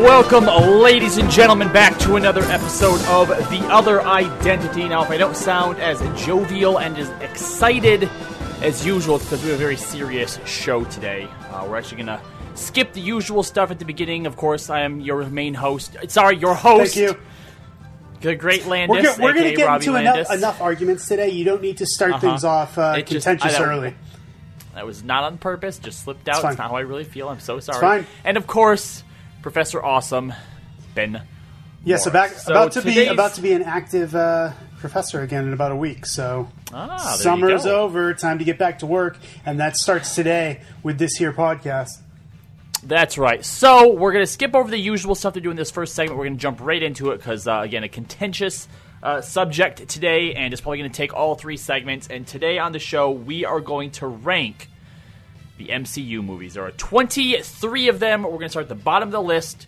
Welcome, ladies and gentlemen, back to another episode of The Other Identity. Now, if I don't sound as jovial and as excited as usual, it's because we have a very serious show today. Uh, we're actually going to skip the usual stuff at the beginning. Of course, I am your main host. Sorry, your host. Thank you. The great Landis. We're, we're going to get Robbie into enough, enough arguments today. You don't need to start things off uh, It just- contentious early. That was not on purpose. Just slipped out. It's, fine. not how I really feel. I'm so sorry. fine. And of course, Professor Awesome, Ben. Yes, So about to be about to be an active uh, professor again in about a week. So Ah, summer's over, time to get back to work, and that starts today with this here podcast. That's right. So we're going to skip over the usual stuff they do in this first segment. We're going to jump right into it because, uh, again, a contentious uh, subject today, and it's probably going to take all three segments. And today on the show, we are going to rank the MCU movies. There are 23 of them. We're going to start at the bottom of the list,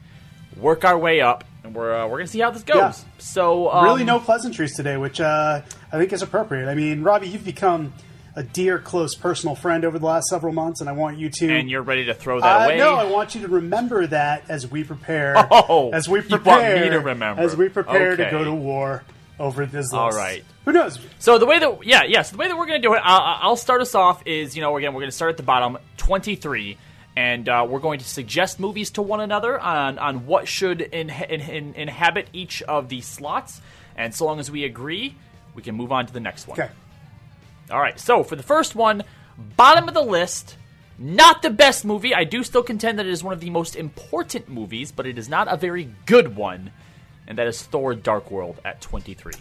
work our way up, and we're, uh, we're going to see how this goes. Yeah. So, um, really, no pleasantries today, which uh, I think is appropriate. I mean, Robbie, you've become a dear, close, personal friend over the last several months, and I want you to. And you're ready to throw that Uh, away? no, I want you to remember that as we prepare. Oh, as we prepare. you want me to remember. As we prepare to go to war over this list. All right. Who knows? So the way that yeah yes the way that we're gonna do it I'll, I'll start us off is you know again we're gonna start at the bottom twenty three and uh, we're going to suggest movies to one another on on what should in, in, in, inhabit each of the slots and so long as we agree we can move on to the next one. Okay. All right. So for the first one, bottom of the list. Not the best movie. I do still contend that it is one of the most important movies, but it is not a very good one, and that is Thor: Dark World at twenty three.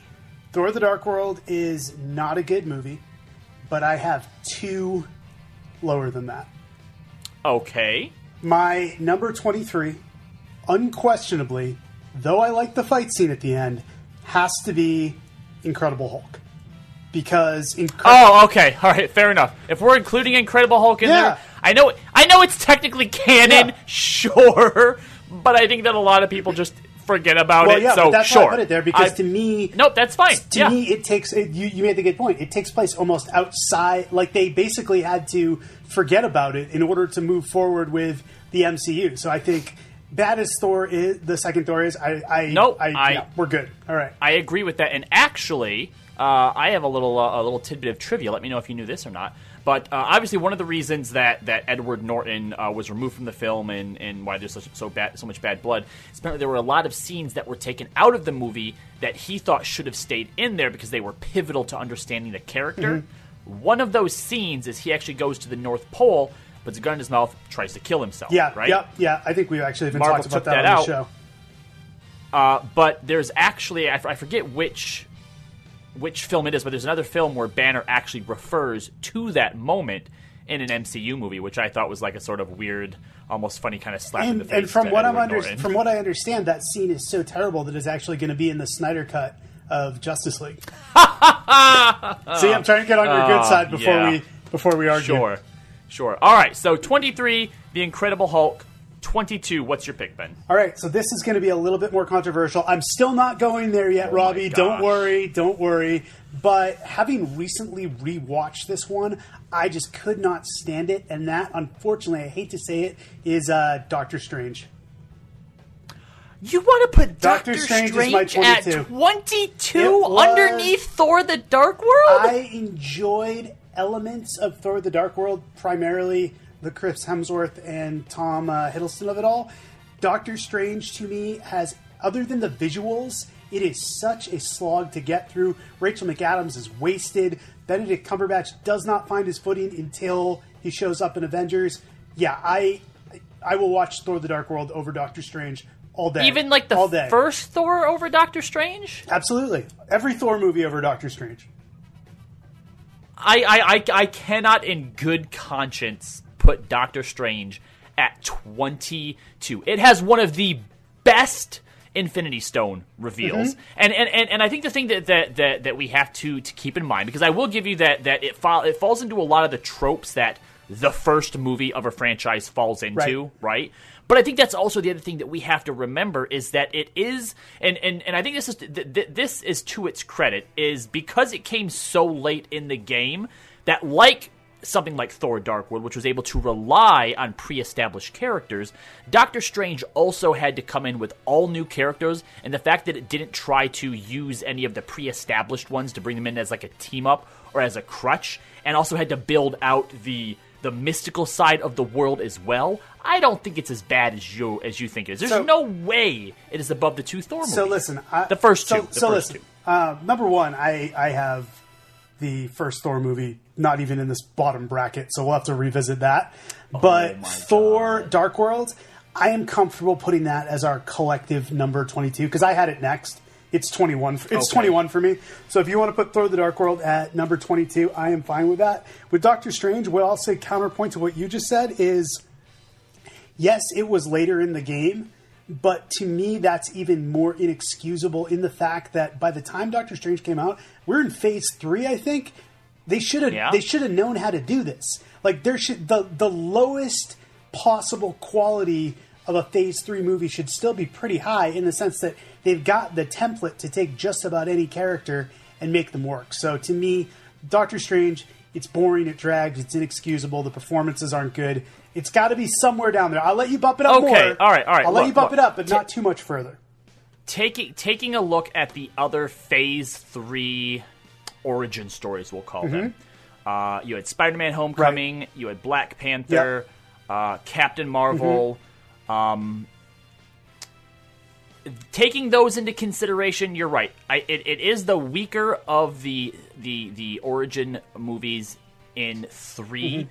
Thor: The Dark World is not a good movie, but I have two lower than that. Okay. My number twenty-three, unquestionably, though I like the fight scene at the end, has to be Incredible Hulk because Oh, okay. All right, fair enough. If we're including Incredible Hulk in Yeah. there, I know I know it's technically canon, Yeah. sure, but I think that a lot of people just forget about well, it. yeah, so that's sure. why I put it there because I- to me, Nope, that's fine. to yeah. me, it takes. It, you, you made the good point. It takes place almost outside. Like they basically had to forget about it in order to move forward with the MCU. So I think bad as Thor is, the second Thor is. I, I Nope, I, I- yeah, we're good. All right. I agree with that. And actually, uh, I have a little uh, a little tidbit of trivia. Let me know if you knew this or not. But uh, obviously, one of the reasons that, that Edward Norton uh, was removed from the film and, and why there's such, so bad so much bad blood, is apparently there were a lot of scenes that were taken out of the movie that he thought should have stayed in there because they were pivotal to understanding the character. One of those scenes is he actually goes to the North Pole, puts a gun in his mouth, tries to kill himself. Yeah. right. Yeah. Yeah. I think we've actually even Marvel talked about that, that on out. the show. Uh, but there's actually I, f- I forget which which film it is, but there's another film where Banner actually refers to that moment in an MCU movie, which I thought was like a sort of weird, almost funny kind of slap in the And, face. and from what I'm under, from what I understand, that scene is so terrible that it's actually going to be in the Snyder cut of Justice League. See, I'm trying to get on your good ah, side before yeah. we before we argue. sure, sure. All right, so 23, The Incredible Hulk. 22. What's your pick, Ben? All right, so this is going to be a little bit more controversial. I'm still not going there yet, Oh Robbie. Don't worry, don't worry. But having recently rewatched this one, I just could not stand it, and that, unfortunately, I hate to say it, is uh, Doctor Strange. You want to put Doctor Doctor, Strange Strange, is my at 22. 22 was- underneath Thor: The Dark World? I enjoyed elements of Thor: The Dark World, primarily the Chris Hemsworth and Tom uh, Hiddleston of it all. Doctor Strange to me has, other than the visuals, it is such a slog to get through. Rachel McAdams is wasted. Benedict Cumberbatch does not find his footing until he shows up in Avengers. Yeah, I I will watch Thor: The Dark World over Doctor Strange all day. Even like all the day. first Thor over Doctor Strange? absolutely every Thor movie over Doctor Strange. I, I, I, I cannot in good conscience put Doctor Strange at 22. It has one of the best Infinity Stone reveals. Mm-hmm. And, and, and, and I think the thing that, that, that, that we have to, to keep in mind, because I will give you that, that it, fall, it falls into a lot of the tropes that the first movie of a franchise falls into, right? But I think that's also the other thing that we have to remember is that it is, and and, and I think this is th- th- this is to its credit, is because it came so late in the game that like something like Thor Dark World, which was able to rely on pre established characters, Doctor Strange also had to come in with all new characters, and the fact that it didn't try to use any of the pre established ones to bring them in as like a team up or as a crutch, and also had to build out the the mystical side of the world as well. I don't think it's as bad as you as you think it is. There's So- no way it is above the two Thor movies. So listen, I, the first so, two. The so first listen, two. uh, number one, I I have the first Thor movie not even in this bottom bracket, so we'll have to revisit that. Oh but Oh my Thor: Dark World, I am comfortable putting that as our collective number twenty-two because I had it next. It's twenty-one. It's Okay. twenty-one for me. So if you want to put Thor: The Dark World at number twenty-two, I am fine with that. With Doctor Strange, what I'll say counterpoint to what you just said is yes, it was later in the game, but to me, that's even more inexcusable in the fact that by the time Doctor Strange came out, we're in phase three. I think they should have Yeah. they should have known how to do this. Like there should the the lowest possible quality of a phase three movie should still be pretty high in the sense that they've got the template to take just about any character and make them work. So to me, Doctor Strange, it's boring, it drags, it's inexcusable, the performances aren't good. It's got to be somewhere down there. I'll let you bump it up Okay, more. Okay, all right, all right, I'll let you bump look. it up, but not too much further. taking taking a look at the other Phase Three origin stories, we'll call them. Uh, you had Spider-Man: Homecoming. You had Black Panther, uh, Captain Marvel. Um, taking those into consideration, you're right. I, it, it is the weaker of the the the origin movies in 3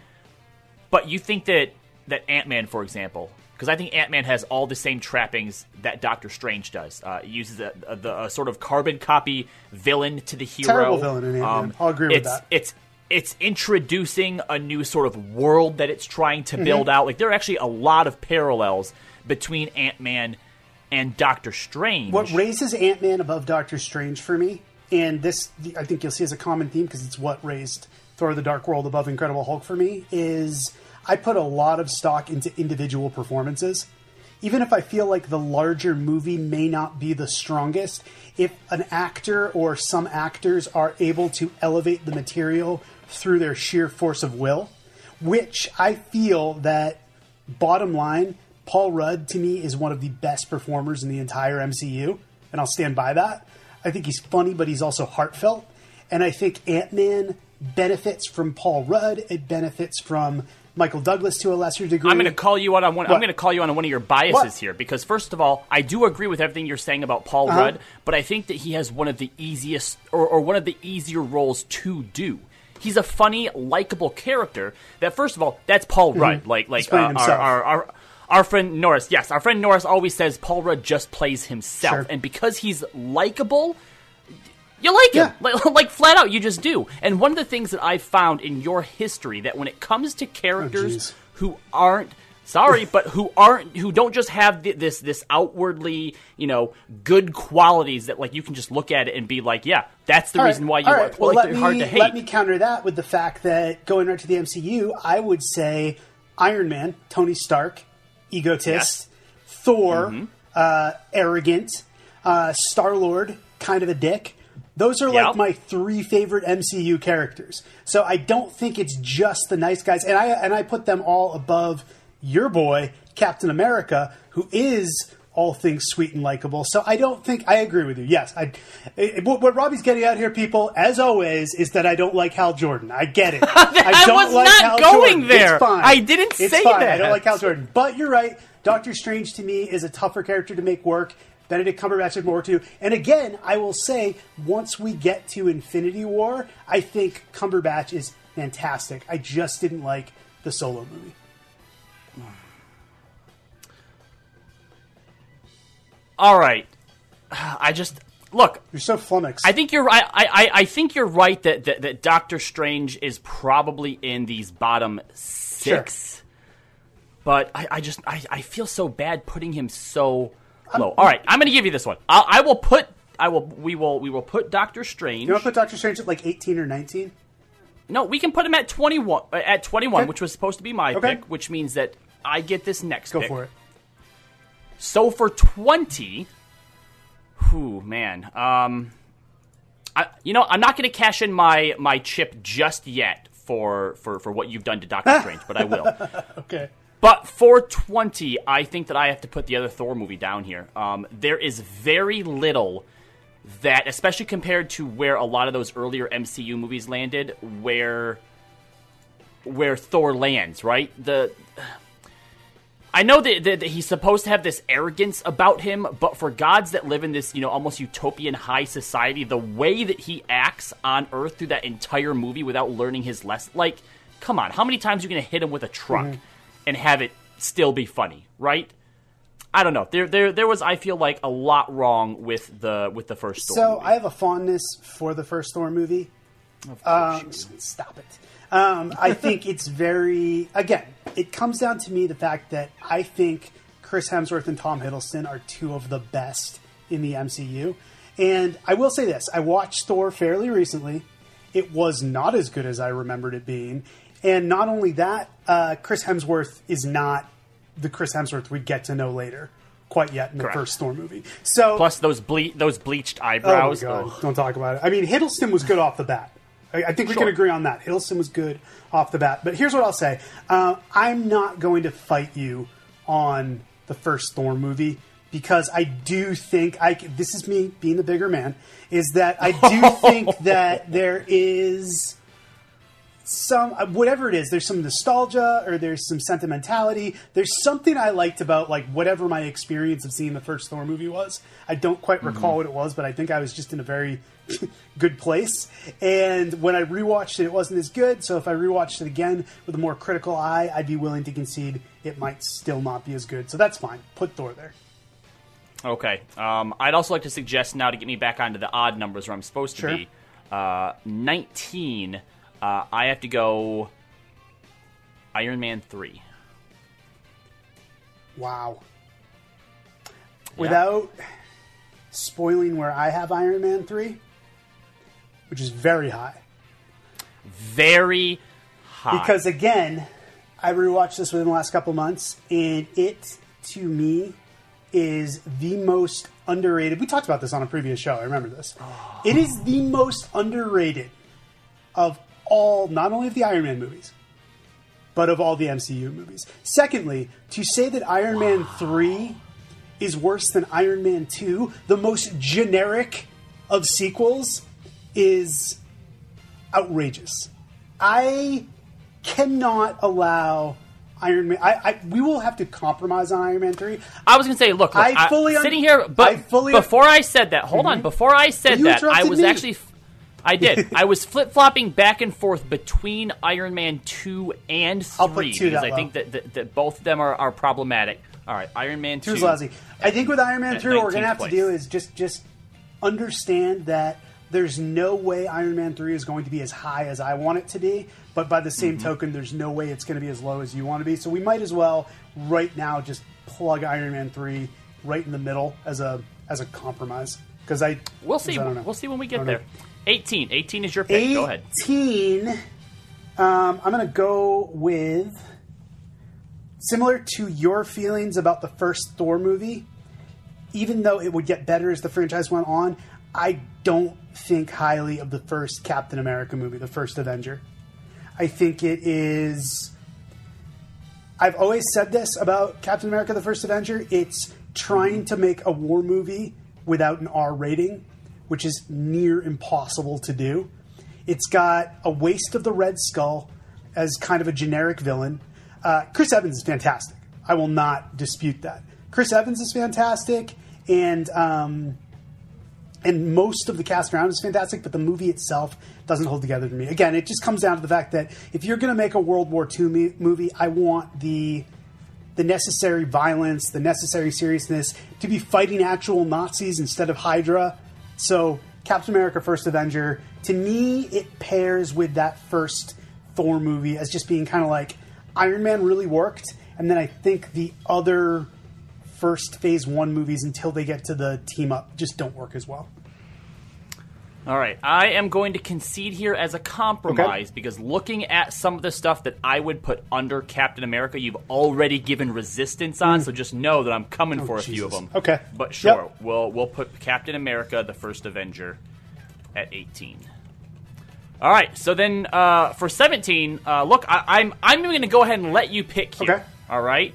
But you think that that Ant Man, for example, because I think Ant Man has all the same trappings that Doctor Strange does. Uh, it uses a, a, the, a sort of carbon copy villain to the hero. Um, Terrible villain in Ant-Man. I'll agree with it's, that. It's it's introducing a new sort of world that it's trying Mm-hmm. to build out. Like there are actually a lot of parallels between Ant Man and Doctor Strange. What raises Ant Man above Doctor Strange for me, and this I think you'll see as a common theme because it's what raised Thor: The Dark World above Incredible Hulk for me is I put a lot of stock into individual performances. Even if I feel like the larger movie may not be the strongest, if an actor or some actors are able to elevate the material through their sheer force of will, which I feel that bottom line, Paul Rudd to me is one of the best performers in the entire MCU, and I'll stand by that. I think he's funny, but he's also heartfelt, and I think Ant Man benefits from Paul Rudd. It benefits from Michael Douglas to a lesser degree. I'm going to call you out on one. I'm going to call you on one of your biases What? here because first of all, I do agree with everything you're saying about Paul Uh-huh. Rudd, but I think that he has one of the easiest or, or one of the easier roles to do. He's a funny, likable character. That first of all, that's Paul Rudd. Like like Mm-hmm. uh, our, our our our friend Norris. Yes, our friend Norris always says Paul Rudd just plays himself, Sure. and because he's likable. You like him, Yeah. like, like flat out, you just do. And one of the things that I've found in your history that when it comes to characters jeez. who aren't sorry, but who aren't who don't just have th- this this outwardly you know good qualities that like you can just look at it and be like, yeah, that's the All right, reason why you are right. Well, like let me, hard to hate. Let me counter that with the fact that going right to the MCU, I would say Iron Man, Tony Stark, egotist, Yes. Thor, Mm-hmm. uh, arrogant, uh, Star Lord, kind of a dick. Those are like my three favorite MCU characters. So I don't think it's just the nice guys, and I and I put them all above your boy Captain America, who is all things sweet and likable. So I don't think I agree with you. Yes, I. it- what, what Robbie's getting at here, people, as always, is that I don't like Hal Jordan. I get it. I don't was like not Hal going Jordan. there. It's fine. I didn't It's say fine. I don't like Hal Jordan, but you're right. Doctor Strange to me is a tougher character to make work. Benedict Cumberbatch is more too. And again, I will say, once we get to Infinity War, I think Cumberbatch is fantastic. I just didn't like the solo movie. All right, I just look. You're so flummoxed. I think you're right. I, I, I think you're right that, that, that Doctor Strange is probably in these bottom six. But I, I just I, I feel so bad putting him so low. All right, I'm going to give you this one. I'll, I will put I will we will we will put Doctor Strange. you want to put Doctor Strange at like 18 or 19? no, we can put him at 21 uh, at 21, Okay. which was supposed to be my Okay. pick, which means that I get this next Go pick. for it. So for twenty, whew, man. Um, I, you know, I'm not going to cash in my my chip just yet for for for what you've done to Doctor Strange, but I will. Okay. But for 20, I think that I have to put the other Thor movie down here. Um, there is very little that, especially compared to where a lot of those earlier MCU movies landed, where where Thor lands. Right, the I know that, that, that he's supposed to have this arrogance about him, but for gods that live in this, you know, almost utopian high society, the way that he acts on Earth through that entire movie without learning his lesson, like, come on, how many times are you going to hit him with a truck Mm-hmm. And have it still be funny, right? I don't know. There, there, there was. I feel like a lot wrong with the with the first Thor So movie. I have a fondness for the first Thor movie. Um, stop it. Um, I think it's very. Again, it comes down to me the fact that I think Chris Hemsworth and Tom Hiddleston are two of the best in the MCU. And I will say this: I watched Thor fairly recently. It was not as good as I remembered it being. And not only that, uh, Chris Hemsworth is not the Chris Hemsworth we get to know later quite yet in the Correct. first Thor movie. So Plus those ble- those bleached Oh eyebrows. god! Don't talk about it. I mean, Hiddleston was good off the bat. I, I think we Sure. can agree on that. Hiddleston was good off the bat. But here's what I'll say: uh, I'm not going to fight you on the first Thor movie because I do think I. This is me being the bigger man. Is that I do think that there is some uh, whatever it is there's some nostalgia or there's some sentimentality there's something i liked about like whatever my experience of seeing the first thor movie was i don't quite recall what it was but i think i was just in a very good place and when i rewatched it it wasn't as good so if i rewatched it again with a more critical eye i'd be willing to concede it might still not be as good so that's fine put thor there Okay. Um, I'd also like to suggest now to get me back onto the odd numbers where I'm supposed to Sure. be. Uh, 19. Uh, I have to go Iron Man 3. wow without spoiling where i have iron man 3 which is very high Very high. because again, I rewatched this within the last couple months, and it to me is the most underrated. We talked about this on a previous show. I remember this. It is the most underrated of all, not only of the Iron Man movies, but of all the MCU movies. Secondly, to say that Iron Man three is worse than Iron Man two, the most generic of sequels, is outrageous. I cannot allow Iron Man. I, I we will have to compromise on Iron Man three. I was going to say, look, look I fully un- sitting here, but I fully- before I said that, hold on, mm-hmm. before I said You that, I was me. actually. I did. I was flip flopping back and forth between Iron Man 2 and 3 I'll put two because I think that, that, that both of them are, are problematic. All right, Iron Man 2. Two's lousy. I think with Iron Man three, what we're gonna have place. to do is just just understand that there's no way Iron Man three is going to be as high as I want it to be. But by the Mm-hmm. same token, there's no way it's going to be as low as you want to be. So we might as well right now just plug Iron Man three right in the middle as a as a compromise because I We'll see. I. We'll see when we get there. know. 18. 18 is your pick. Go ahead. 18. Um, I'm going to go with similar to your feelings about the first Thor movie. Even though it would get better as the franchise went on, I don't think highly of the first Captain America movie, the first Avenger. I think it is. I've always said this about Captain America: The First Avenger. It's trying to make a war movie without an R rating, which is near impossible to do. It's got a waste of the Red Skull as kind of a generic villain. Uh, Chris Evans is fantastic. I will not dispute that. Chris Evans is fantastic, and um, and most of the cast around is fantastic, but the movie itself doesn't hold together to me. Again, it just comes down to the fact that if you're going to make a World War II me- movie, I want the the necessary violence, the necessary seriousness to be fighting actual Nazis instead of Hydra. So, Captain America: First Avenger, to me, it pairs with that first Thor movie as just being kind of like Iron Man really worked, and then I think the other first Phase One movies until they get to the team up just don't work as well. All right, I am going to concede here as a compromise because looking at some of the stuff that I would put under Captain America, you've already given resistance on. So just know that I'm coming for a few of Mm. Oh, Jesus. them. Okay. but sure, Yep. we'll we'll put Captain America, the first Avenger, at 18. All right, so then uh, for 17, uh, look, I, I'm I'm going to go ahead and let you pick here. Okay. All right,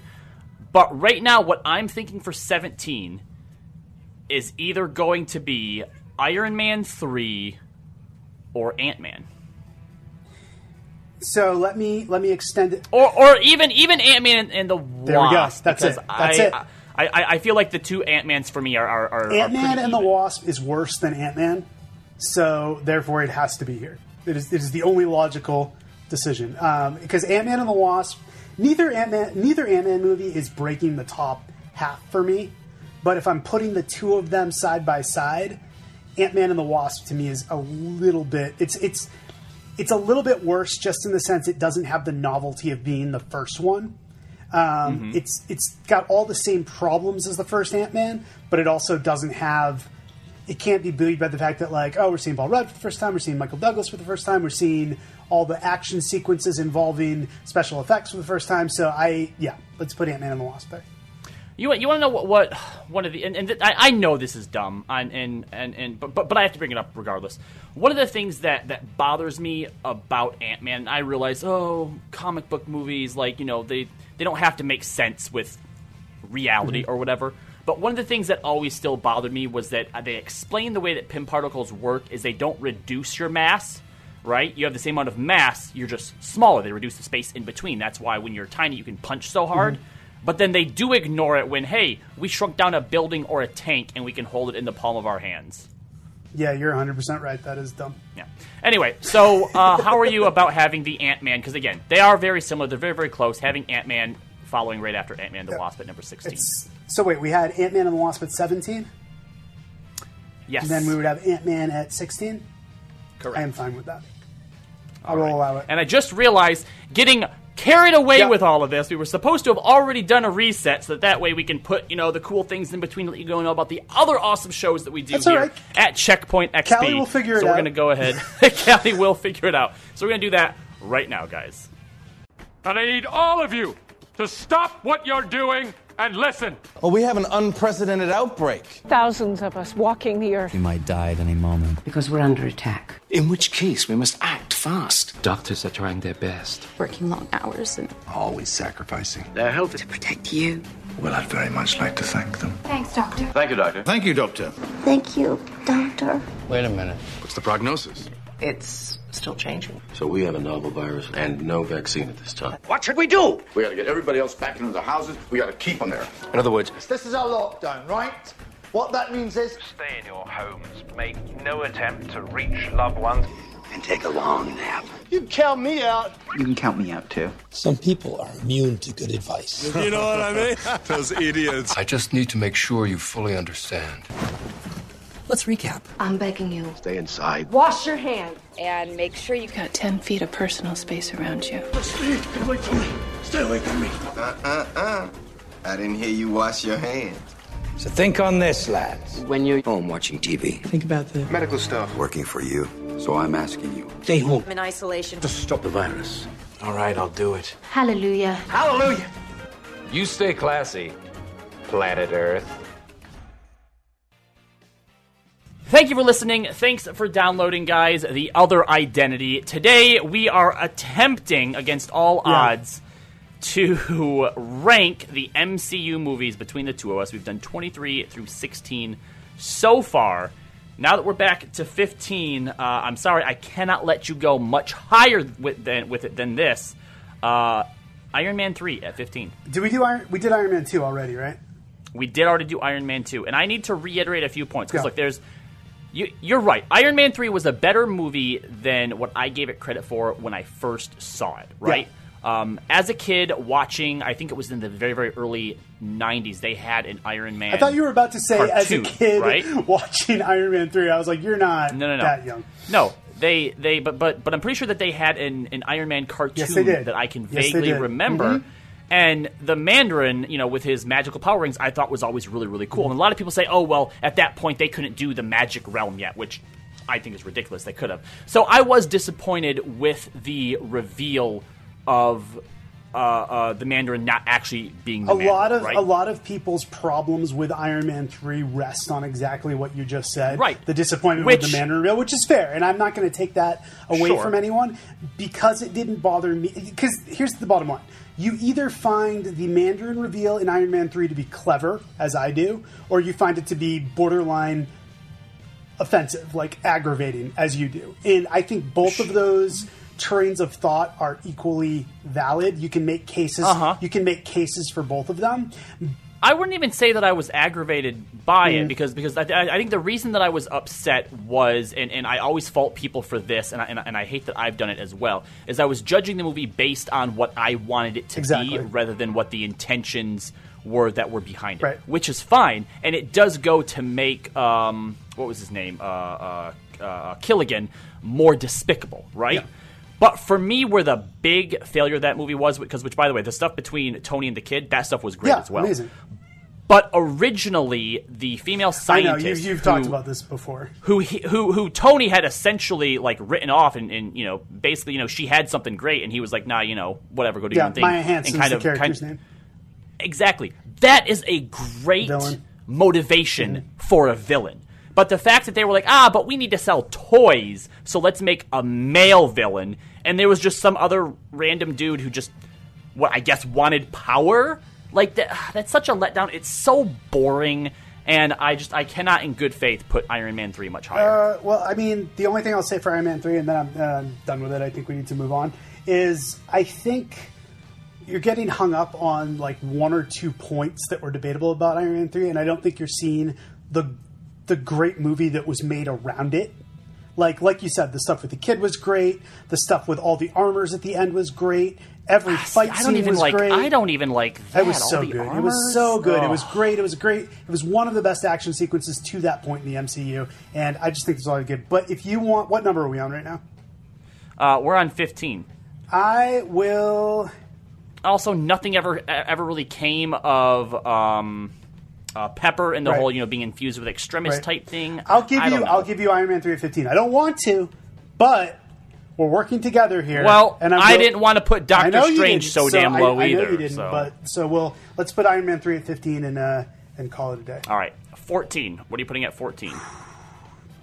but right now, what I'm thinking for 17 is either going to be Iron Man three or Ant Man, So let me let me extend it. or or even even Ant Man and, the There we go. Wasp. That's it. That's I, it. I, I I feel like the two Ant Mans for me are are, are Ant Man and the. Wasp is worse than Ant Man, so therefore it has to be here. It is it is the only logical decision um, because Ant Man and the Wasp, neither Ant Man neither Ant Man movie is breaking the top half for me. But if I'm putting the two of them side by side, Ant Man and the Wasp to me is a little bit. It's it's it's a little bit worse just in the sense it doesn't have the novelty of being the first one. Um, It's it's got all the same problems as the first Ant Man, but it also doesn't have. It can't be buoyed by the fact that like, oh, we're seeing Paul Rudd for the first time, we're seeing Michael Douglas for the first time, we're seeing all the action sequences involving special effects for the first time. So I, yeah, let's put Ant Man and the Wasp there. You want you want to know what, what one of the and, and th- I, I know this is dumb and and and, and but, but but I have to bring it up regardless. One of the things that that bothers me about Ant Man, I realize, oh, comic book movies like you know they they don't have to make sense with reality mm-hmm. or whatever. But one of the things that always still bothered me was that they explain the way that Pym particles work is they don't reduce your mass right? You have the same amount of mass, you're just smaller. They reduce the space in between. That's why when you're tiny, you can punch so hard. Mm-hmm. But then they do ignore it when, hey, we shrunk down a building or a tank and we can hold it in the palm of our hands. Yeah, you're 100 percent right. That is dumb. Yeah. Anyway, so uh, how are you about having the Ant Man? Because again, they are very similar. They're very, very close. Having Ant Man following right after Ant Man the Wasp at number 16. It's, so wait, we had Ant Man and the Wasp at 17, yes. and then we would have Ant Man at 16. Correct. I am fine with that. I will allow it. And I just realized getting carried away Yeah. with all of this, we were supposed to have already done a reset so that that way we can put, you know, the cool things in between to let you go know about the other awesome shows that we do That's here right. at Checkpoint XP. Callie will figure it so we're going to go ahead. Callie will figure it out. So we're going to do that right now, guys. And I need all of you to stop what you're doing and listen. Well, we have an unprecedented outbreak. Thousands of us walking the earth. We might die at any moment. Because we're under attack. In which case, we must act fast. Doctors are trying their best. working long hours and Always sacrificing. Their health to protect you. Well, I'd very much like to thank them. Thanks, Doctor. Thank you, Doctor. Thank you, Doctor. Thank you, Doctor. Wait a minute. What's the prognosis? It's still changing. So we have a novel virus and no vaccine at this time. What should we do? We gotta get everybody else back into their houses. We gotta keep them there. In other words, This is our lockdown, right? What that means is Stay in your homes. Make no attempt to reach loved ones. And take a long nap. you can count me out. You can count me out too. Some people are immune to good advice. you know what I mean? Those idiots. I just need to make sure you fully understand. Let's recap. I'm begging you. Stay inside. Wash your hands. And make sure you Got 10 feet of personal space around you. Stay away from me. Stay away from me. Uh-uh-uh. I didn't hear you wash your hands. So think on this, lads. When you're home watching TV. Think about the Medical stuff. Working for you. So I'm asking you. stay home. I'm in isolation. Just stop the virus. All right, I'll do it. Hallelujah. Hallelujah. You stay classy, planet Earth. Thank you for listening. Thanks for downloading, guys. The Other Identity. Today, we are attempting, against all Yeah. odds, to rank the MCU movies between the two of us. We've done 23 through 16 so far. Now that we're back to 15, uh, I'm sorry, I cannot let you go much higher with, than, with it than this. Uh, Iron Man 3 at 15. Did we do Iron? We did Iron Man two already, right? We did already do Iron Man 2, and I need to reiterate a few points because Yeah. look, there's you, you're right. Iron Man 3 was a better movie than what I gave it credit for when I first saw it, right? Um, as a kid watching, I think it was in the very, very early 90s, they had an Iron Man. I thought you were about to say as a kid right? watching Iron Man three. I was like, you're not No, no, no. that young. No, they, they, but, but, but I'm pretty sure that they had an, an Iron Man cartoon Yes, that I can Yes, vaguely remember. Mhm. And the Mandarin, you know, with his magical power rings, I thought was always really, really cool. And a lot of people say, oh, well, at that point they couldn't do the magic realm yet, which I think is ridiculous. They could have. So I was disappointed with the reveal of uh, uh, the Mandarin not actually being the a lot of right? a lot of people's problems with Iron Man three rest on exactly what you just said. Right. The disappointment Which- with the Mandarin reveal, which is fair, and I'm not going to take that away Sure. from anyone because it didn't bother me. Because here's the bottom line: you either find the Mandarin reveal in Iron Man three to be clever, as I do, or you find it to be borderline offensive, like aggravating, as you do. And I think both of those trains of thought are equally valid. You can make cases. Uh-huh. You can make cases for both of them. I wouldn't even say that I was aggravated by Mm. it because because I, I think the reason that I was upset was and, and I always fault people for this and I, and, I, and I hate that I've done it as well is I was judging the movie based on what I wanted it to Exactly. be rather than what the intentions were that were behind it, Right. which is fine and it does go to make um what was his name uh uh, uh Killigan more despicable, right? But for me, where the big failure of that movie was, because which, by the way, the stuff between Tony and the kid, that stuff was great yeah, as well. amazing. But originally, the female I know scientist you've, you've who, talked about this before. who he, who who Tony had essentially like written off, and, and you know basically you know she had something great, and he was like, nah, you know whatever, go do Yeah, your own thing. Maya Hansen's kind the of character's kind, name. Exactly. That is a great Villain. motivation mm-hmm. for a villain. But the fact that they were like, ah, but we need to sell toys, so let's make a male villain, and there was just some other random dude who just, what I guess, wanted power. Like that, that's such a letdown. It's so boring, and I just I cannot, in good faith, put Iron Man three much higher. Uh, well, I mean, the only thing I'll say for Iron Man 3, and then I'm uh, done with it, I think we need to move on, is I think you're getting hung up on like one or two points that were debatable about Iron Man 3, and I don't think you're seeing the the great movie that was made around it. Like like you said, the stuff with the kid was great. The stuff with all the armors at the end was great. Every fight Ah, I don't scene even was like. great. I don't even like that. It was All so the good. It was so good. It was great. It was great. It was one of the best action sequences to that point in the MCU, and I just think it's all good. But if you want, what number are we on right now? Uh, we're on fifteen. I will. also nothing ever ever really came of um, uh, Pepper and the Right. whole you know being infused with extremist Right. type thing. I'll give I you. know. I'll give you Iron Man three at fifteen. I don't want to, but we're working together here. Well, and I'm I go- didn't want to put Doctor Strange didn't, so damn I- low I, either. know you didn't, so. but so we'll let's put Iron Man three at fifteen and uh, and call it a day. all right, fourteen. What are you putting at fourteen?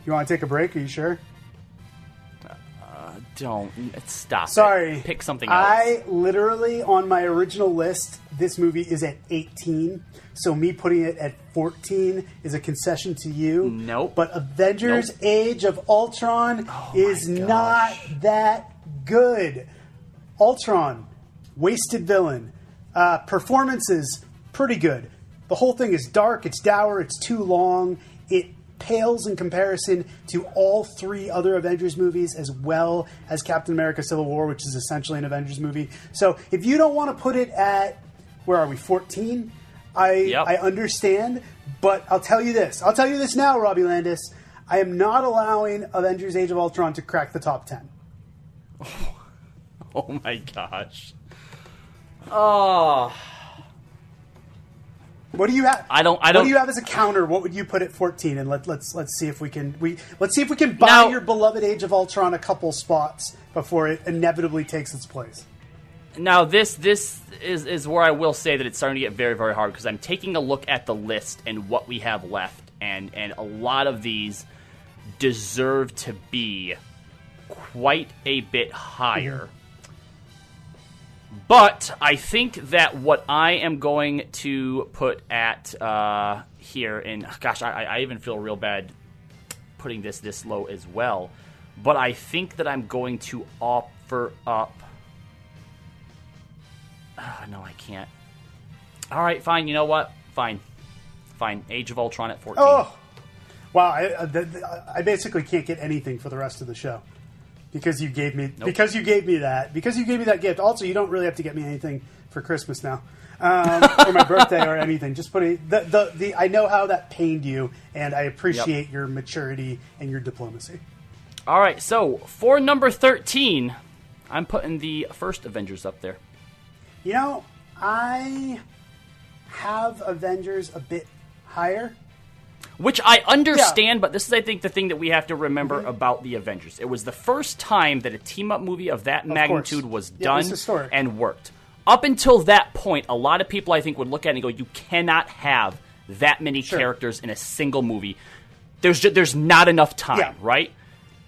You want to take a break? Are you sure? Don't stop. it. Sorry. pick something else. I literally, on my original list, this movie is at 18. So me putting it at 14 is a concession to you. Nope. But Avengers Nope. Age of Ultron Oh is not that good. Ultron, wasted villain. Uh, performances, pretty good. The whole thing is dark, it's dour, it's too long. It pales in comparison to all three other Avengers movies, as well as Captain America Civil War, which is essentially an Avengers movie. So if you don't want to put it at, where are we, 14? I, Yep. I understand, but I'll tell you this. I'll tell you this now, Robbie Landis. I am not allowing Avengers Age of Ultron to crack the top 10. oh my gosh. Oh, What do you have? I don't- I What don't- do you have as a counter? What would you put at fourteen? And let, let's let's see if we can we let's see if we can buy Now- your beloved Age of Ultron a couple spots before it inevitably takes its place. Now this this is is where I will say that it's starting to get very very hard because I'm taking a look at the list and what we have left, and and a lot of these deserve to be quite a bit higher. Mm-hmm. But I think that what I am going to put at uh, here, and gosh, I, I even feel real bad putting this this low as well. But I think that I'm going to offer up. Ah, no, I can't. All right, fine. You know what? Fine, fine. Age of Ultron at 14. Oh, wow! I, uh, I basically can't get anything for the rest of the show because you gave me because you gave me that because you gave me that gift. Also, you don't really have to get me anything for Christmas now. Um, or my birthday or anything. Just put it. The, the, the, I know how that pained you, and I appreciate your maturity and your diplomacy. All right, so for number 13, I'm putting the first Avengers up there. You know, I have Avengers a bit higher. Which I understand, but this is, I think, the thing that we have to remember Mm-hmm. about the Avengers. It was the first time that a team up movie of that magnitude was Yeah, was done historic. and worked. up until that point, a lot of people I think would look at it and go, "You cannot have that many characters in a single movie. There's ju- there's not enough time, Yeah. right?"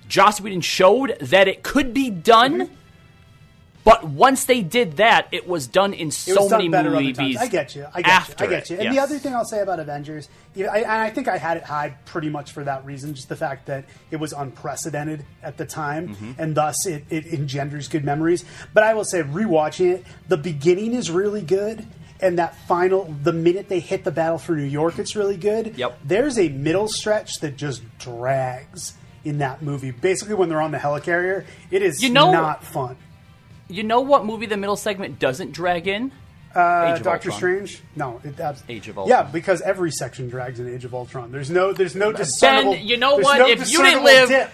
Joss Whedon showed that it could be done, Mm-hmm. But once they did that, it was done in so done many better movies. I get you. I get after you. I get you. And the other thing I'll say about Avengers, I, and I think I had it high pretty much for that reason, just the fact that it was unprecedented at the time, Mm-hmm. and thus it, it engenders good memories. But I will say, rewatching it, the beginning is really good. And that final, the minute they hit the battle for New York, it's really good. Yep. There's a middle stretch that just drags in that movie. Basically, when they're on the helicarrier, it is You know- not fun. You know what movie the middle segment doesn't drag in? Uh, Age of Doctor Ultron. Strange? No, it, that's Age of Ultron. Yeah, because every section drags in Age of Ultron. There's no, there's no discernible. Ben, you know what? no if you didn't live, dip.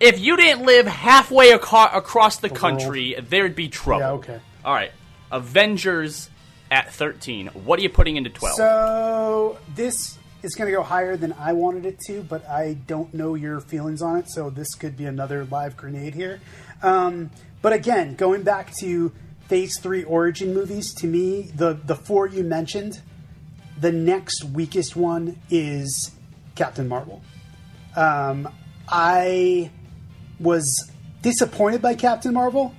if you didn't live halfway aco- across the country, there'd be trouble. Yeah, okay. All right, Avengers at thirteen. What are you putting into twelve? So this is going to go higher than I wanted it to, but I don't know your feelings on it. So this could be another live grenade here. Um, but again, going back to Phase Three origin movies, to me, the the four you mentioned, the next weakest one is Captain Marvel. Um, I was disappointed by Captain Marvel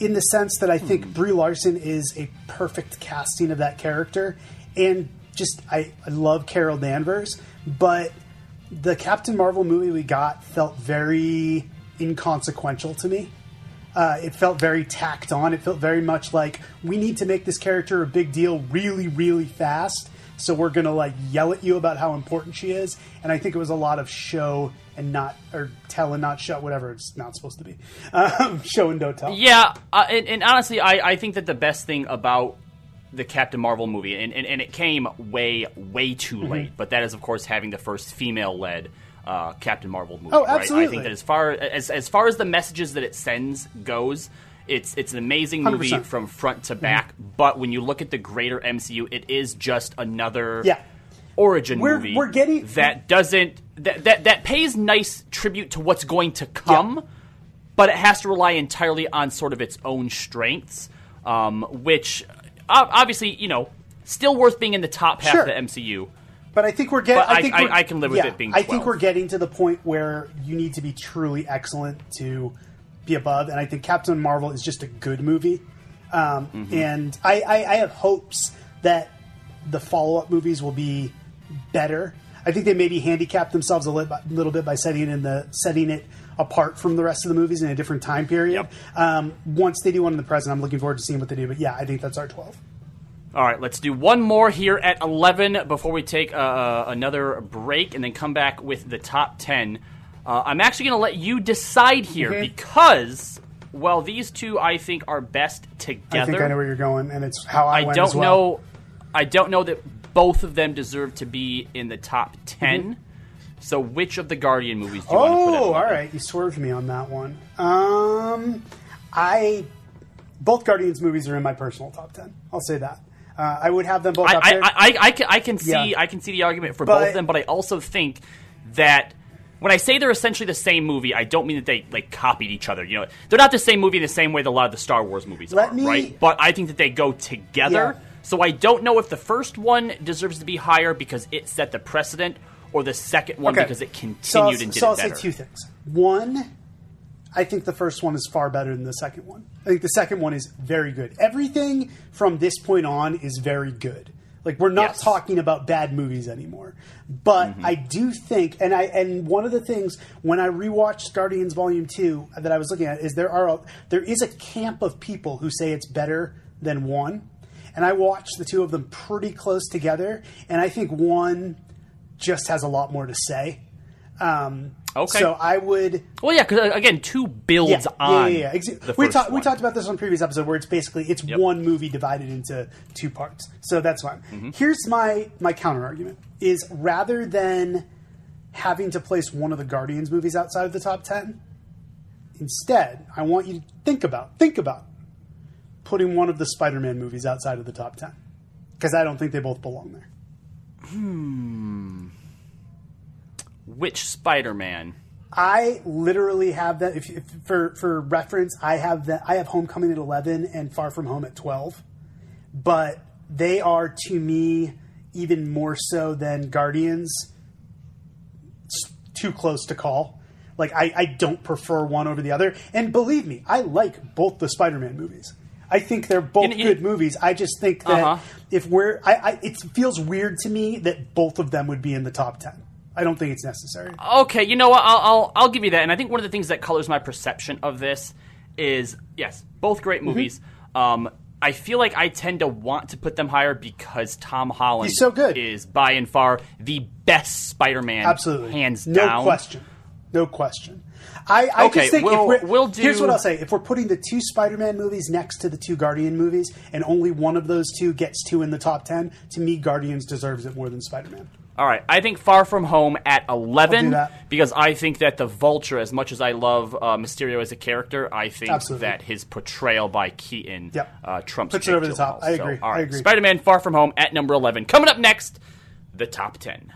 in the sense that I think Brie Larson is a perfect casting of that character, and just I, I love Carol Danvers, but the Captain Marvel movie we got felt very inconsequential to me. Uh, it felt very tacked on. It felt very much like we need to make this character a big deal really, really fast. So we're gonna like yell at you about how important she is. And I think it was a lot of show and not or tell and not show, whatever it's not supposed to be. Um, show and don't tell. Yeah, uh, and, and honestly, I, I think that the best thing about the Captain Marvel movie, and, and, and it came way, way too Mm-hmm. late, but that is, of course, having the first female led uh, Captain Marvel movie. Oh, Right? I think that as far as, as far as the messages that it sends goes, it's it's an amazing movie 100%. from front to Mm-hmm. back. But when you look at the greater MCU, it is just another Yeah. origin We're- movie we're getting- that doesn't that, that that pays nice tribute to what's going to come but it has to rely entirely on sort of its own strengths, um, which obviously, you know, still worth being in the top half Sure. of the MCU. But I think we're getting. I- think I- we're- I can live with yeah, it being I think we're getting to the point where you need to be truly excellent to be above, and I think Captain Marvel is just a good movie. Um, Mm-hmm. And I, I, I have hopes that the follow up movies will be better. I think they maybe handicapped themselves a little, little bit by setting it in the setting it apart from the rest of the movies in a different time period. Um, once they do one in the present, I'm looking forward to seeing what they do. But yeah, I think that's our 12. All right, let's do one more here at 11 before we take uh, another break and then come back with the top 10. Uh, I'm actually going to let you decide here because, well, these two I think are best together. I think I know where you're going, and it's how I, I went don't as well. know. I don't know that both of them deserve to be in the top 10 So, which of the Guardian movies do you want to put Mm-hmm. Oh, all right. You swerved me on that one. Um, I both Guardians movies are in my personal top ten. I'll say that. Uh, I would have them both I, up there. I, I, I can, I can see Yeah. I can see the argument for But- both of them, but I also think that when I say they're essentially the same movie, I don't mean that they like copied each other. You know, they're not the same movie in the same way that a lot of the Star Wars movies Let are, me- right? But I think that they go together. Yeah. So I don't know if the first one deserves to be higher because it set the precedent, or the second one Okay. because it so continued and did so I'll better. say two things. One, I think the first one is far better than the second one. I think the second one is very good. Everything from this point on is very good. Like we're not Yes. talking about bad movies anymore. But Mm-hmm. I do think and I and one of the things when I rewatched Guardians Volume 2 that I was looking at is there are a, there is a camp of people who say it's better than 1. And I watched the two of them pretty close together and I think one just has a lot more to say. Um, Okay. So I would. Well, yeah, because again, two builds yeah, on yeah, yeah, yeah. We talked. We talked about this on a previous episode where it's basically it's Yep. one movie divided into two parts. So that's fine. Mm-hmm. Here's my my counter argument: is rather than having to place one of the Guardians movies outside of the top ten, instead, I want you to think about think about putting one of the Spider-Man movies outside of the top ten because I don't think they both belong there. Hmm. Which Spider-Man? I literally have that. If, if for for reference, I have that. I have Homecoming at eleven and Far From Home at twelve, but they are to me even more so than Guardians. Too close to call. Like I, I don't prefer one over the other. And believe me, I like both the Spider-Man movies. I think they're both You- good movies. I just think that Uh-huh. if we're, I, I, it feels weird to me that both of them would be in the top ten. I don't think it's necessary. Okay, you know what? I'll, I'll I'll give you that. And I think one of the things that colors my perception of this is yes, both great Mm-hmm. movies. Um, I feel like I tend to want to put them higher because Tom Holland He's so good. is by and far the best Spider-Man, Absolutely, hands no down. No question, no question. I, I Okay, just think we'll- if we're, we'll do- here's what I'll say: if we're putting the two Spider-Man movies next to the two Guardian movies, and only one of those two gets two in the top ten, to me, Guardians deserves it more than Spider-Man. All right, I think Far From Home at I'll do eleven that. because I think that the Vulture, as much as I love uh, Mysterio as a character, I think Absolutely. that his portrayal by Keaton Yep. uh, trumps Puts it over the top. Gyllenhaal. I So, agree. all I agree. Spider-Man: Far From Home at number eleven. Coming up next, the top ten.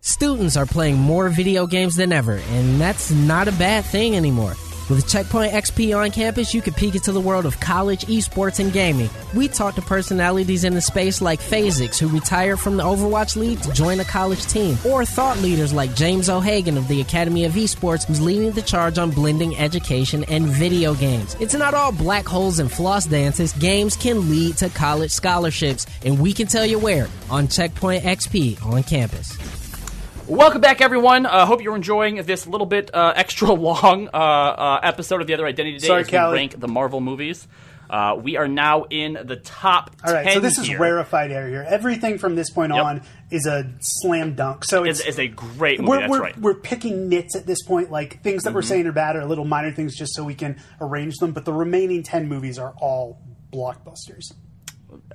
Students are playing more video games than ever, and that's not a bad thing anymore. With Checkpoint XP on campus, you can peek into the world of college, esports, and gaming. We talk to personalities in the space like Phasix, who retired from the Overwatch League to join a college team, or thought leaders like James O'Hagan of the Academy of Esports, who's leading the charge on blending education and video games. It's not all black holes and floss dances. Games can lead to college scholarships, and we can tell you where on Checkpoint XP on campus. Welcome back, everyone. I uh, hope you're enjoying this little bit uh, extra long uh, uh, episode of the Other Identity Today Sorry, as we Callie. rank the Marvel movies. Uh, we are now in the top. All right, so this is here. rarefied air here. Everything from this point Yep. on is a slam dunk. So it's, It's, it's a great movie. we're, that's we're, right. we're picking nits at this point, like things that we're Mhm. saying are bad or little minor things just so we can arrange them. But the remaining 10 movies are all blockbusters.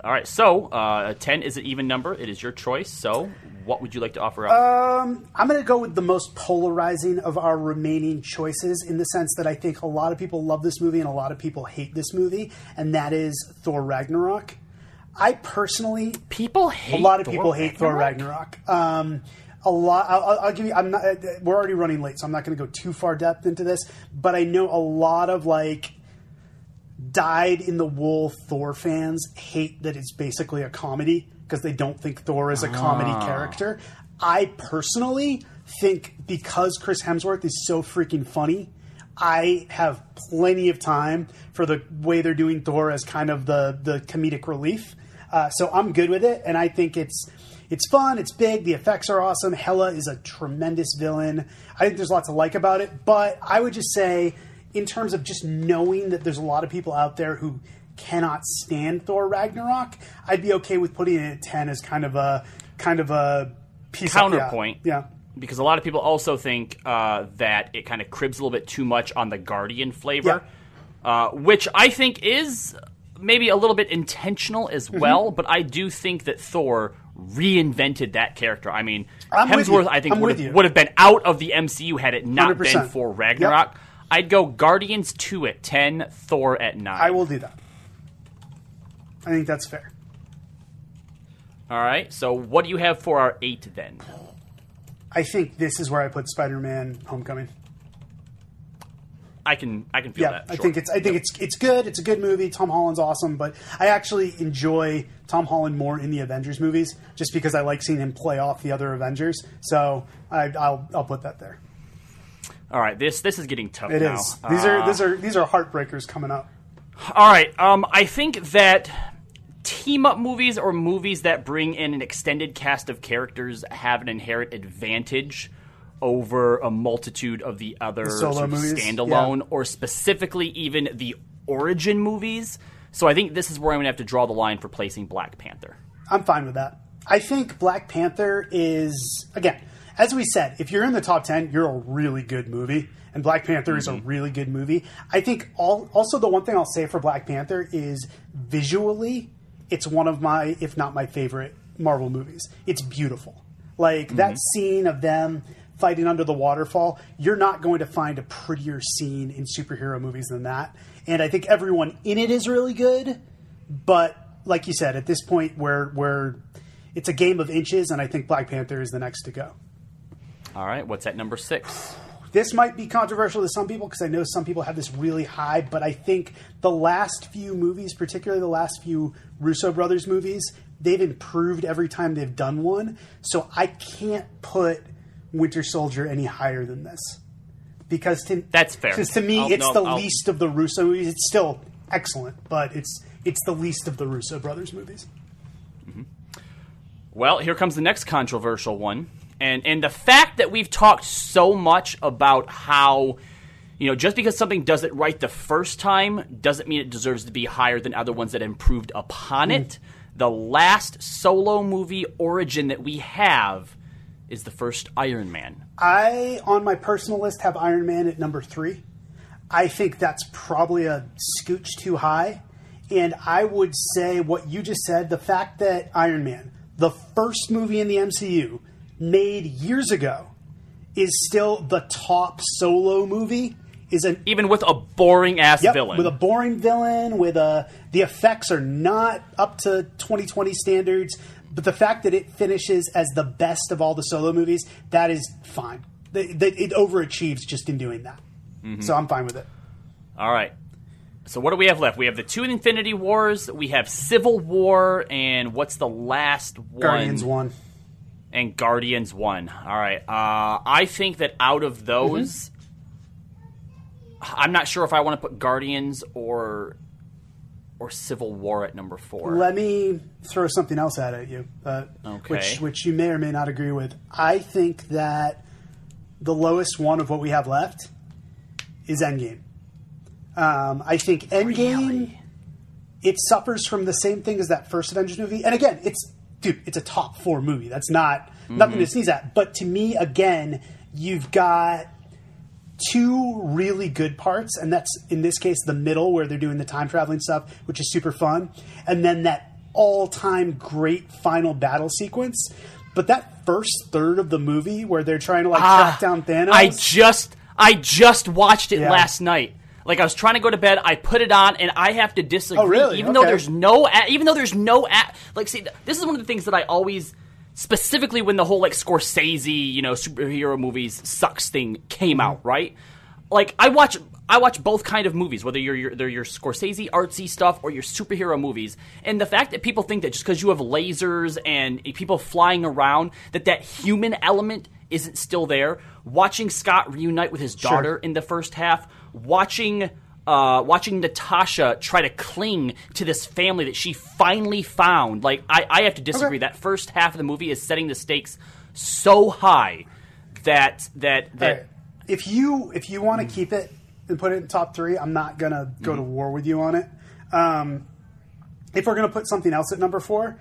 All right, so uh, ten is an even number. It is your choice. So, what would you like to offer up? Um, I'm going to go with the most polarizing of our remaining choices in the sense that I think a lot of people love this movie and a lot of people hate this movie, and that is Thor Ragnarok. I personally, people hate a lot of Thor people hate Thor Ragnarok. Um, a lot. I'll, I'll- I'll give you. I'm not. uh, We're already running late, so I'm not going to go too far depth into this. But I know a lot of like dyed in the wool Thor fans hate that it's basically a comedy because they don't think Thor is a comedy Ah. character. I personally think because Chris Hemsworth is so freaking funny, I have plenty of time for the way they're doing Thor as kind of the the comedic relief. Uh, so I'm good with it, and I think it's it's fun, it's big, the effects are awesome. Hela is a tremendous villain. I think there's lots to like about it, but I would just say, in terms of just knowing that there's a lot of people out there who cannot stand Thor Ragnarok, I'd be okay with putting it at ten as kind of a kind of a piece of- yeah, counterpoint. yeah. Because a lot of people also think uh, that it kind of cribs a little bit too much on the Guardian flavor, uh, which I think is maybe a little bit intentional as Mm-hmm. well. But I do think that Thor reinvented that character. I mean, I'm Hemsworth. I think would have, would have been out of the MCU had it not been 100%. for Ragnarok. I'd go Guardians two at ten, Thor at nine. I will do that. I think that's fair. All right. So what do you have for our eight then? I think this is where I put Spider-Man: Homecoming. I can I can feel yeah, that. I sure. think it's I think it's it's good. It's a good movie. Tom Holland's awesome, but I actually enjoy Tom Holland more in the Avengers movies, just because I like seeing him play off the other Avengers. So I, I'll I'll put that there. All right. This this is getting tough It now. is. These are Uh, these are these are heartbreakers coming up. All right. Um, I think that team up movies or movies that bring in an extended cast of characters have an inherent advantage over a multitude of the other sort of movies? standalone or specifically even the origin movies. So I think this is where I'm going to have to draw the line for placing Black Panther. I'm fine with that. I think Black Panther is again, as we said, if you're in the top ten, you're a really good movie, and Black Panther is a Mm-hmm. really good movie. I think all, also the one thing I'll say for Black Panther is visually, it's one of my, if not my favorite Marvel movies. It's beautiful. Like that Mhm. scene of them fighting under the waterfall, you're not going to find a prettier scene in superhero movies than that. And I think everyone in it is really good, but like you said, at this point where where it's a game of inches, and I think Black Panther is the next to go. All right. What's at number six? This might be controversial to some people because I know some people have this really high, but I think the last few movies, particularly the last few Russo brothers movies, they've improved every time they've done one. So I can't put Winter Soldier any higher than this because to, That's fair. Because to me, I'll- it's no, the I'll- least of the Russo movies. It's still excellent, but it's it's the least of the Russo brothers movies. Mm-hmm. Well, here comes the next controversial one. And and the fact that we've talked so much about how you know, just because something does it right the first time doesn't mean it deserves to be higher than other ones that improved upon it. Mm. The last solo movie origin that we have is the first Iron Man. I, on my personal list, have Iron Man at number three. I think that's probably a scooch too high. And I would say what you just said the fact that Iron Man, the first movie in the MCU, made years ago, is still the top solo movie. Is an even with a boring ass yep, villain. with a boring villain, with a the effects are not up to 2020 standards. But the fact that it finishes as the best of all the solo movies, that is fine. It overachieves just in doing that. Mhm. So I'm fine with it. All right. So what do we have left? We have the two Infinity Wars. We have Civil War, and what's the last one? Guardians one. And Guardians one. All right. Uh, I think that out of those, I'm not sure if I want to put Guardians or or Civil War at number four. Let me throw something else out at you, uh, Okay. which which you may or may not agree with. I think that the lowest one of what we have left is Endgame. Um, I think Endgame it suffers from the same thing as that first Avengers movie, and again, it's dude, it's a top four movie. That's not nothing to Mhm. sneeze at. But to me, again, you've got two really good parts, and that's in this case the middle where they're doing the time traveling stuff, which is super fun, and then that all time great final battle sequence. But that first third of the movie where they're trying to like Ah, track down Thanos, I just I just watched it Yeah. last night. Like I was trying to go to bed, I put it on, and I have to disagree. Oh, really? Even though there's no, even though there's no, like, see, this is one of the things that I always, specifically when the whole like Scorsese, you know, superhero movies sucks thing came mm-hmm. out, right? Like I watch, I watch both kind of movies, whether you're, you're they're your Scorsese artsy stuff or your superhero movies, and the fact that people think that just because you have lasers and people flying around, that that human element isn't still there. Watching Scott reunite with his Sure. daughter in the first half, watching uh, watching Natasha try to cling to this family that she finally found. Like I, I have to disagree. That first half of the movie is setting the stakes so high that that that right. If you if you want to keep it and put it in top three, I'm not gonna go to war with you on it. Um, if we're gonna put something else at number four,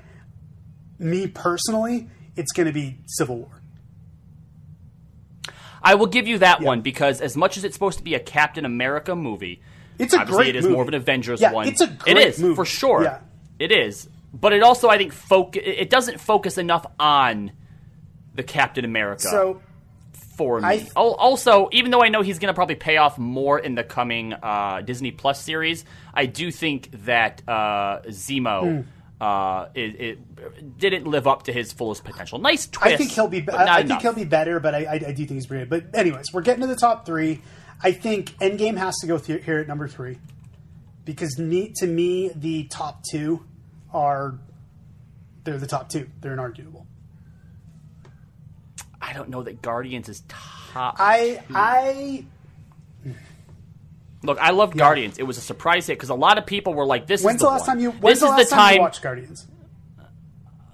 me personally, it's gonna be Civil War. I will give you that one because as much as it's supposed to be a Captain America movie, It's a obviously great it is more of an Avengers Yeah, one. it's a great is movie. for sure. Yeah. It is, but it also I think foc- it doesn't focus enough on the Captain America. So for me. I- Al- also, even though I know he's going to probably pay off more in the coming uh, Disney Plus series, I do think that uh, Zemo uh, it, it didn't live up to his fullest potential. Nice twist. I think he'll be. I, I think he'll be better, but I, I, I do think he's brilliant. But anyways, we're getting to the top three. I think Endgame has to go th- here at number three because me, to me, the top two are they're the top two. They're inarguable. I don't know that Guardians is top. I two. I Look, I love Guardians. It was a surprise hit because a lot of people were like, "This when's is the the last one. time you when's this the is last the time time." you watched Guardians?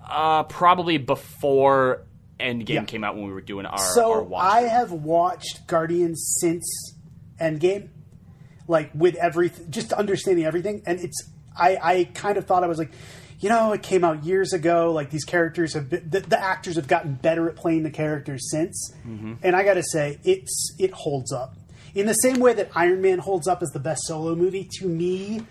uh, probably before Endgame Yeah. came out when we were doing our our So watch. I have watched Guardians since Endgame, like with everything, just understanding everything, and it's I I kind of thought I was like, you know, it came out years ago. Like these characters have been, the, the actors have gotten better at playing the characters since, Mhm. and I got to say, it's it holds up in the same way that Iron Man holds up as the best solo movie. To me,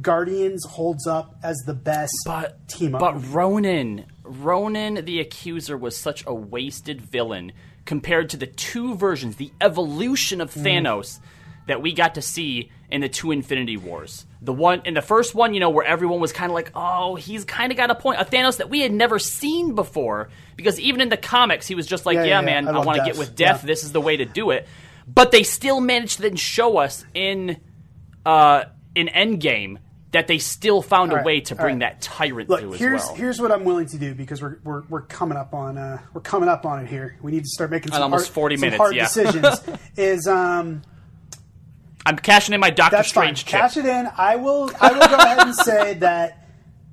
Guardians holds up as the best but, team up. But Ronan, Ronan the Accuser was such a wasted villain compared to the two versions, the evolution of Mm. Thanos that we got to see in the two Infinity Wars. The one in the first one, you know, where everyone was kind of like, "Oh, he's kind of got a point." A Thanos that we had never seen before because even in the comics he was just like, Yeah, "Yeah, yeah, yeah. man, I I, want to get with death. Yeah. This is the way to do it." But they still managed to then show us in uh, in Endgame that they still found All a way to bring right. that tyrant Look, through as here's well. here's what I'm willing to do because we're we're, we're coming up on uh, we're coming up on it here. We need to start making some almost hard, 40 some minutes, hard yeah. decisions. is um I'm cashing in my Doctor that's fine. Strange chip. Cash it in. I will I will go ahead and say that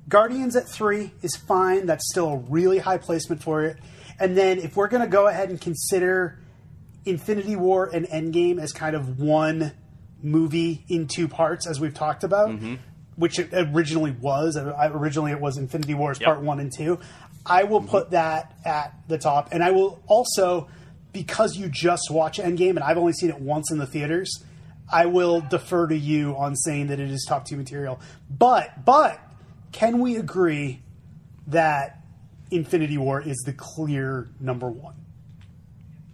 Guardians at three is fine. That's still a really high placement for it. And then if we're going to go ahead and consider Infinity War and Endgame as kind of one movie in two parts, as we've talked about, Mm-hmm. which it originally was. Uh, Originally, it was Infinity Wars Yep. Part One and Two. I will put that at the top, and I will also, because you just watch Endgame, and I've only seen it once in the theaters. I will defer to you on saying that it is top two material. But but can we agree that Infinity War is the clear number one?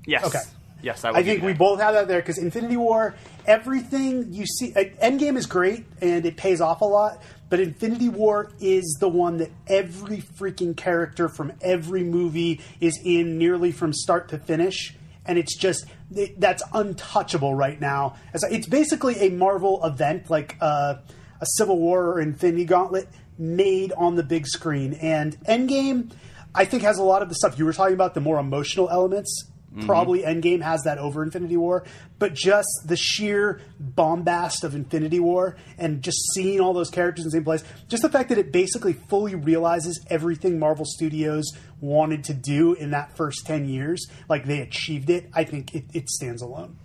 Yes. Okay. Yes, I, will I give think we both have that there because Infinity War, everything you see, uh, Endgame is great and it pays off a lot, but Infinity War is the one that every freaking character from every movie is in nearly from start to finish. And it's just it, that's untouchable right now. It's basically a Marvel event, like uh, a Civil War or Infinity Gauntlet, made on the big screen. And Endgame, I think, has a lot of the stuff you were talking about, the more emotional elements Mm-hmm. probably Endgame has that over Infinity War, but just the sheer bombast of Infinity War and just seeing all those characters in the same place, just the fact that it basically fully realizes everything Marvel Studios wanted to do in that first 10 years, like they achieved it, I think it, it stands alone.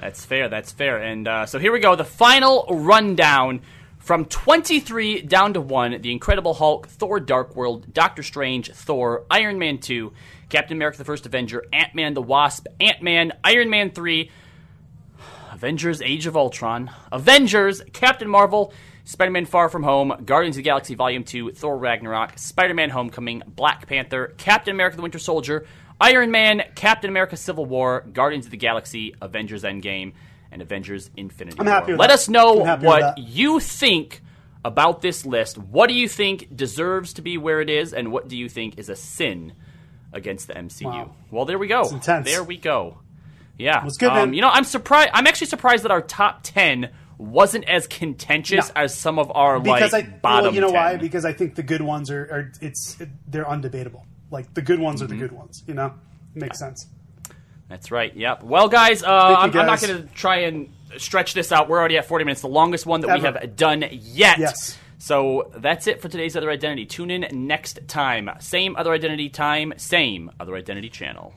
That's fair. That's fair. And uh, so here we go. The final rundown from 23 down to 1 The Incredible Hulk, Thor Dark World, Doctor Strange, Thor, Iron Man 2, Captain America the First Avenger, Ant Man the Wasp, Ant Man, Iron Man 3, Avengers Age of Ultron, Avengers, Captain Marvel, Spider Man Far From Home, Guardians of the Galaxy Volume 2, Thor Ragnarok, Spider Man Homecoming, Black Panther, Captain America the Winter Soldier, Iron Man, Captain America Civil War, Guardians of the Galaxy, Avengers Endgame, and Avengers Infinity I'm War. happy with Let that. us know I'm happy with what you think about this list. What do you think deserves to be where it is, and what do you think is a sin against the MCU? Wow. Well, there we go. It's intense. There we go. Yeah, was good, um, man. You know, I'm surprised. I'm actually surprised that our top ten wasn't as contentious No. as some of our Because like I, bottom. well, you know 10. why? Because I think the good ones are, are it's they're undebatable. Like the good ones are Mm-hmm. the good ones. You know, makes sense. That's right. Yep. Well, guys, uh, I'm, you, I'm not going to try and stretch this out. We're already at 40 minutes, the longest one that we have done yet. Yes. So that's it for today's Other Identity. Tune in next time. Same Other Identity time, same Other Identity channel.